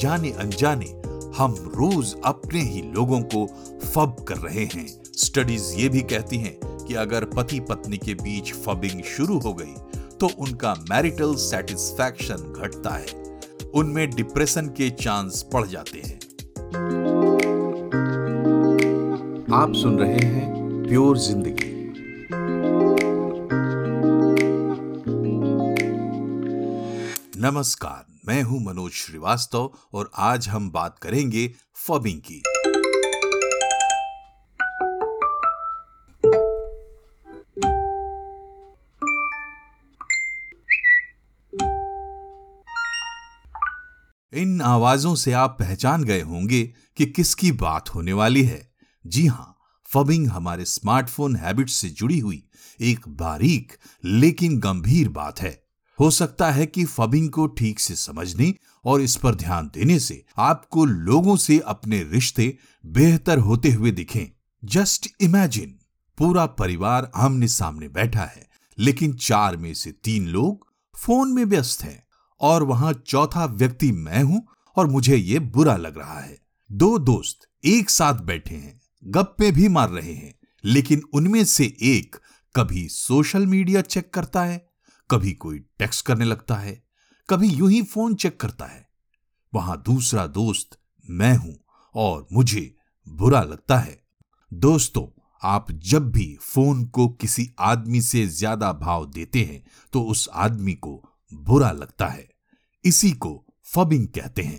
जाने अनजाने हम रोज अपने ही लोगों को फब कर रहे हैं। स्टडीज़ ये भी कहती हैं कि अगर पति पत्नी के बीच फबिंग शुरू हो गई तो उनका मैरिटल सेटिस्फैक्शन घटता है। उनमें डिप्रेशन के चांस बढ़ जाते हैं। आप सुन रहे हैं प्योर ज़िंदगी नमस्कार। मैं हूँ मनोज श्रीवास्तव और आज हम बात करेंगे फबिंग की। इन आवाजों से आप पहचान गए होंगे कि किसकी बात होने वाली है। जी हाँ, फबिंग हमारे स्मार्टफ़ोन हैबिट से जुड़ी हुई एक बारीक लेकिन गंभीर बात है। हो सकता है कि फबिंग को ठीक से समझने और इस पर ध्यान देने से आपको लोगों से अपने रिश्ते बेहतर होते हुए दिखें। जस्ट इमेजिन, पूरा परिवार आमने सामने बैठा है, लेकिन चार में से तीन लोग फ़ोन में व्यस्त हैं और वहाँ चौथा व्यक्ति मैं हूँ और मुझे ये बुरा लग रहा है। दो दोस्त एक साथ बैठे हैं, गप्पे भी मार रहे हैं, लेकिन उनमें से एक कभी सोशल मीडिया चेक करता है कभी कोई टेक्स्ट करने लगता है, कभी यूँ ही फ़ोन चेक करता है। वहाँ दूसरा दोस्त मैं हूँ और मुझे बुरा लगता है। दोस्तों, आप जब भी फ़ोन को किसी आदमी से ज़्यादा भाव देते हैं तो उस आदमी को बुरा लगता है। इसी को फबिंग कहते हैं।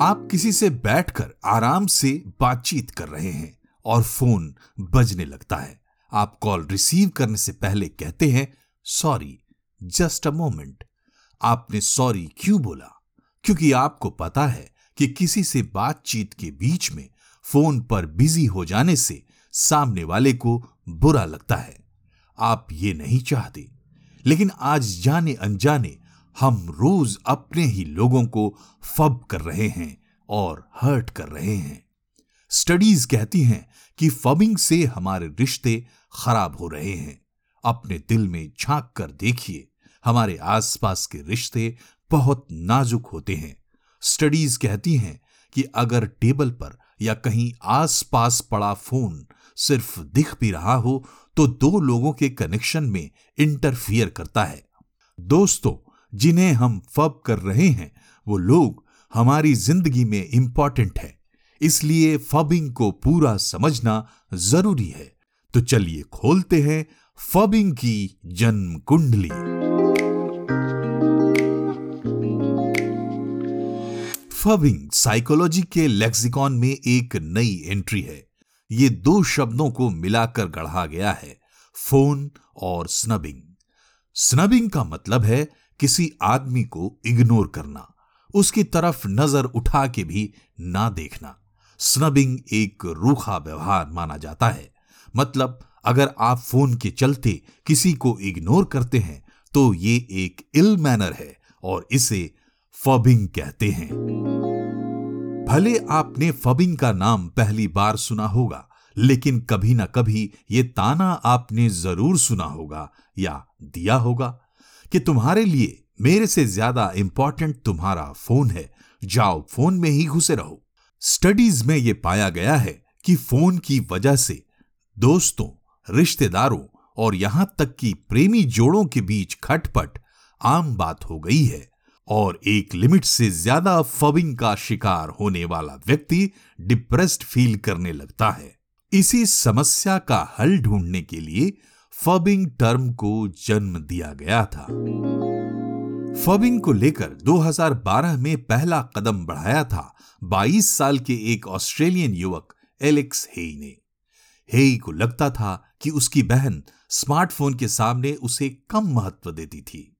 आप किसी से बैठकर आराम से बातचीत कर रहे हैं और फ़ोन बजने लगता है। आप कॉल रिसीव करने से पहले कहते हैं सॉरी जस्ट अ मोमेंट आपने सॉरी क्यों बोला? क्योंकि आपको पता है कि किसी से बातचीत के बीच में फ़ोन पर बिज़ी हो जाने से सामने वाले को बुरा लगता है। आप ये नहीं चाहते। लेकिन आज जाने अनजाने हम रोज अपने ही लोगों को फब कर रहे हैं और हर्ट कर रहे हैं। स्टडीज़ कहती हैं कि फबिंग से हमारे रिश्ते खराब हो रहे हैं। अपने दिल में झाँक कर देखिए, हमारे आसपास के रिश्ते बहुत नाजुक होते हैं। स्टडीज़ कहती हैं कि अगर टेबल पर या कहीं आसपास पड़ा फ़ोन सिर्फ़ दिख भी रहा हो तो दो लोगों के कनेक्शन में इंटरफियर करता है। दोस्तों, जिन्हें हम फब कर रहे हैं, वो लोग हमारी ज़िंदगी में इंपॉर्टेंट है। इसलिए फबिंग को पूरा समझना ज़रूरी है। तो चलिए खोलते हैं फबिंग की जन्म कुंडली। फबिंग साइकोलॉजी के लेक्सिकॉन में एक नई एंट्री है। ये दो शब्दों को मिलाकर गढ़ा गया है, फ़ोन और स्नबिंग। स्नबिंग का मतलब है किसी आदमी को इग्नोर करना, उसकी तरफ़ नज़र उठा के भी ना देखना। स्नबिंग एक रूखा व्यवहार माना जाता है। मतलब अगर आप फ़ोन के चलते किसी को इग्नोर करते हैं तो ये एक इल मैनर है और इसे फबिंग कहते हैं। भले आपने फबिंग का नाम पहली बार सुना होगा, लेकिन कभी ना कभी ये ताना आपने ज़रूर सुना होगा या दिया होगा कि तुम्हारे लिए मेरे से ज़्यादा इंपॉर्टेंट तुम्हारा फ़ोन है, जाओ फ़ोन में ही घुसे रहो। स्टडीज़ में यह पाया गया है कि फ़ोन की वजह से दोस्तों, रिश्तेदारों और यहाँ तक कि प्रेमी जोड़ों के बीच खटपट आम बात हो गई है और एक लिमिट से ज़्यादा फबिंग का शिकार होने वाला व्यक्ति डिप्रेस्ड फील करने लगता है। इसी समस्या का हल ढूँढने के लिए फबिंग टर्म को जन्म दिया गया था। फबिंग को लेकर 2012 में पहला कदम बढ़ाया था 22 साल के एक ऑस्ट्रेलियन युवक एलेक्स हेई ने। हेई को लगता था कि उसकी बहन स्मार्टफ़ोन के सामने उसे कम महत्व देती थी।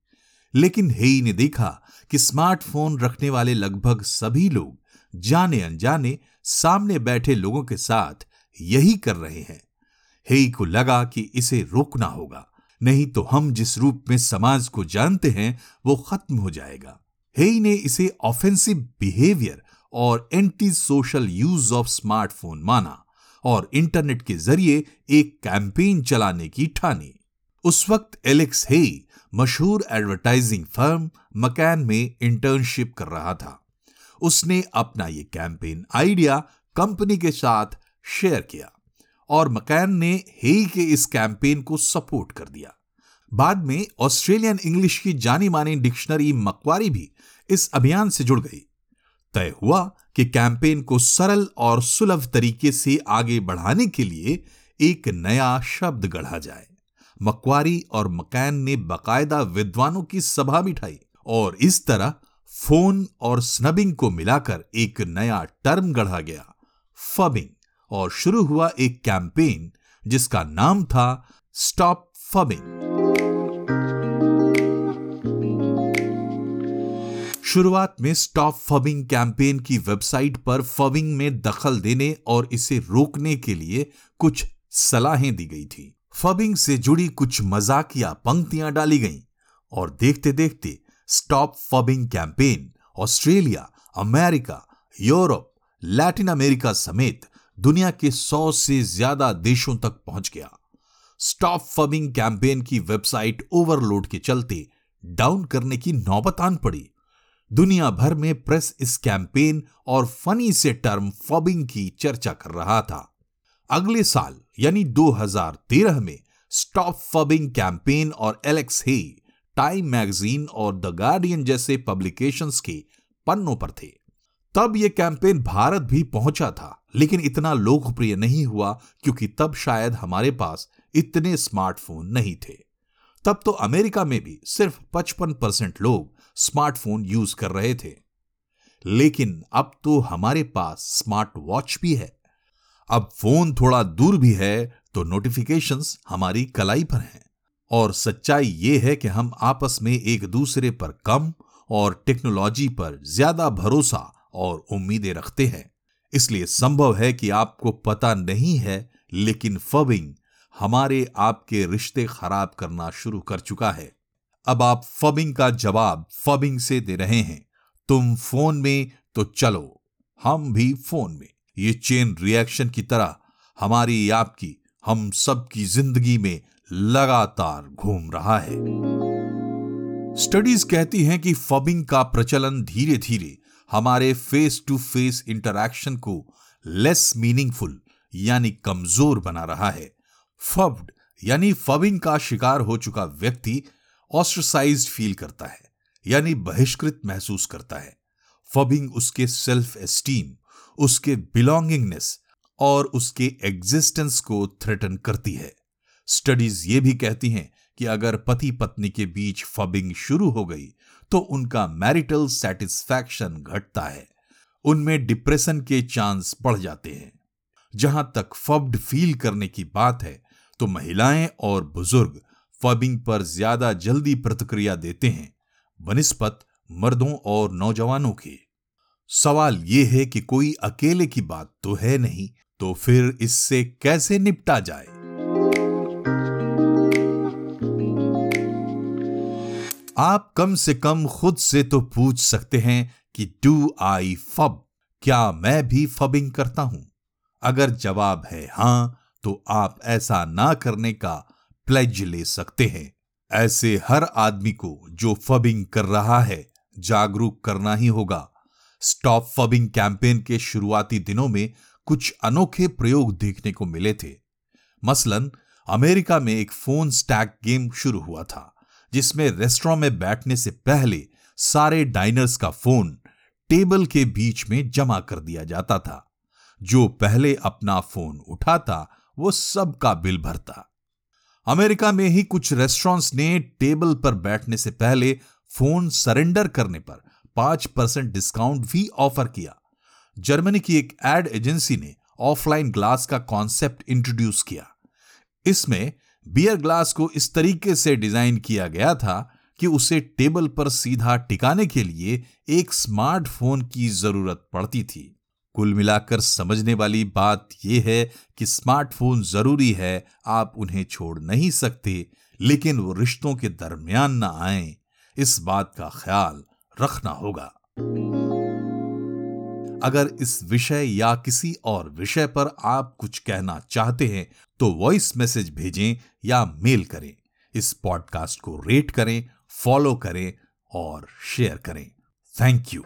लेकिन हेई ने देखा कि स्मार्टफ़ोन रखने वाले लगभग सभी लोग जाने अनजाने सामने बैठे लोगों के साथ यही कर रहे हैं। हेई को लगा कि इसे रोकना होगा, नहीं तो हम जिस रूप में समाज को जानते हैं, वो खत्म हो जाएगा। हेई ने इसे ऑफेंसिव बिहेवियर और anti social use of smartphone माना। और इंटरनेट के ज़रिए एक कैंपेन चलाने की ठानी। उस वक्त एलेक्स हे, मशहूर एडवर्टाइजिंग फर्म, मकैन में इंटर्नशिप कर रहा था। उसने अपना ये कैंपेन आइडिया कंपनी के साथ शेयर किया और मकैन ने हे के इस कैंपेन को सपोर्ट कर दिया। बाद में ऑस्ट्रेलियन इंग्लिश की जानी मानी डिक्शनरी मकवारी भी इस अभियान से जुड़ गई। तय हुआ कि कैंपेन को सरल और सुलभ तरीके से आगे बढ़ाने के लिए एक नया शब्द गढ़ा जाए। मकवारी और मकैन ने बकायदा विद्वानों की सभा बिठाई और इस तरह फ़ोन और स्नबिंग को मिलाकर एक नया टर्म गढ़ा गया। फबिंग और शुरू हुआ एक कैंपेन जिसका नाम था स्टॉप फबिंग। शुरुआत में स्टॉप फबिंग कैंपेन की वेबसाइट पर फबिंग में दखल देने और इसे रोकने के लिए कुछ सलाहें दी गई थी। फबिंग से जुड़ी कुछ मजाकिया पंक्तियाँ डाली गईं और देखते देखते stop phubbing campaign Australia America Europe Latin America समेत दुनिया के सौ से ज़्यादा देशों तक पहुँच गया। स्टॉप फबिंग कैंपेन की वेबसाइट ओवरलोड के चलते डाउन करने की नौबत आन पड़ी। दुनिया भर में प्रेस इस कैंपेन और फनी से टर्म फॉबिंग की चर्चा कर रहा था। अगले साल, यानी 2013 में, स्टॉप फॉबिंग कैंपेन और एलेक्स हे, टाइम मैगजीन और द गार्डियन जैसे पब्लिकेशंस के पन्नों पर थे। तब यह कैंपेन भारत भी पहुँचा था, लेकिन इतना लोकप्रिय नहीं हुआ क्योंकि तब शायद हमारे पास इतने स्मार्टफ़ोन नहीं थे। तब तो अमेरिका में भी सिर्फ़ 55 परसेंट लोग स्मार्टफ़ोन यूज़ कर रहे थे। लेकिन अब तो हमारे पास स्मार्ट वॉच भी है। अब फ़ोन थोड़ा दूर भी है तो नोटिफिकेशंस हमारी कलाई पर हैं। और सच्चाई यह है कि हम आपस में एक दूसरे पर कम और टेक्नोलॉजी पर ज़्यादा भरोसा और उम्मीदें रखते हैं। इसलिए संभव है कि आपको पता नहीं है, लेकिन फबिंग हमारे आपके रिश्ते खराब करना शुरू कर चुका है। अब आप फबिंग का जवाब फबिंग से दे रहे हैं। तुम फ़ोन में तो चलो, हम भी फ़ोन में। ये चेन रिएक्शन की तरह हमारी आपकी, हम सब की ज़िंदगी में लगातार घूम रहा है। स्टडीज़ कहती हैं कि फबिंग का प्रचलन धीरे धीरे हमारे फेस टू फेस इंटरैक्शन को लेस मीनिंगफुल यानी कमज़ोर बना रहा है। फब्ड, यानी फबिंग का शिकार हो चुका व्यक्ति ऑस्ट्रसाइज फील करता है, यानी बहिष्कृत महसूस करता है। फबिंग उसके सेल्फ एस्टीम उसके बिलोंगिंगनेस और उसके एग्जिस्टेंस को थ्रेटन करती है। स्टडीज़ ये भी कहती हैं कि अगर पति पत्नी के बीच फबिंग शुरू हो गई तो उनका मैरिटल सेटिस्फैक्शन घटता है। उनमें डिप्रेशन के चांस बढ़ जाते हैं। जहाँ तक फब्ड फील करने की बात है तो महिलाएँ और बुज़ुर्ग फबिंग पर ज़्यादा जल्दी प्रतिक्रिया देते हैं बनस्पत मर्दों और नौजवानों के। सवाल यह है कि कोई अकेले की बात तो है नहीं तो फिर इससे कैसे निपटा जाए? आप कम से कम खुद से तो पूछ सकते हैं कि डू आई फब? क्या मैं भी फबिंग करता हूँ? अगर जवाब है हाँ तो आप ऐसा ना करने का प्लेज ले सकते हैं। ऐसे हर आदमी को जो फबिंग कर रहा है, जागरूक करना ही होगा। स्टॉप फबिंग कैंपेन के शुरुआती दिनों में कुछ अनोखे प्रयोग देखने को मिले थे। मसलन, अमेरिका में एक फ़ोन स्टैक गेम शुरू हुआ था, जिसमें रेस्टोरेंट में बैठने से पहले सारे डाइनर्स का फ़ोन टेबल के बीच में जमा कर दिया जाता था। जो पहले अपना फ़ोन उठाता, वो सबका बिल भरता। अमेरिका में ही कुछ रेस्टोरेंट्स ने टेबल पर बैठने से पहले फ़ोन सरेंडर करने पर पाँच परसेंट डिस्काउंट भी ऑफ़र किया। जर्मनी की एक एड एजेंसी ने ऑफलाइन ग्लास का कॉन्सेप्ट इंट्रोड्यूस किया। इसमें बियर ग्लास को इस तरीके से डिज़ाइन किया गया था कि उसे टेबल पर सीधा टिकाने के लिए एक स्मार्टफ़ोन की ज़रूरत पड़ती थी। कुल मिलाकर समझने वाली बात यह है कि स्मार्टफ़ोन ज़रूरी है, आप उन्हें छोड़ नहीं सकते, लेकिन वो रिश्तों के दरमियान ना आए। इस बात का ख्याल रखना होगा। अगर इस विषय या किसी और विषय पर आप कुछ कहना चाहते हैं तो वॉइस मैसेज भेजें या मेल करें। इस पॉडकास्ट को रेट करें, फॉलो करें और शेयर करें। Thank you.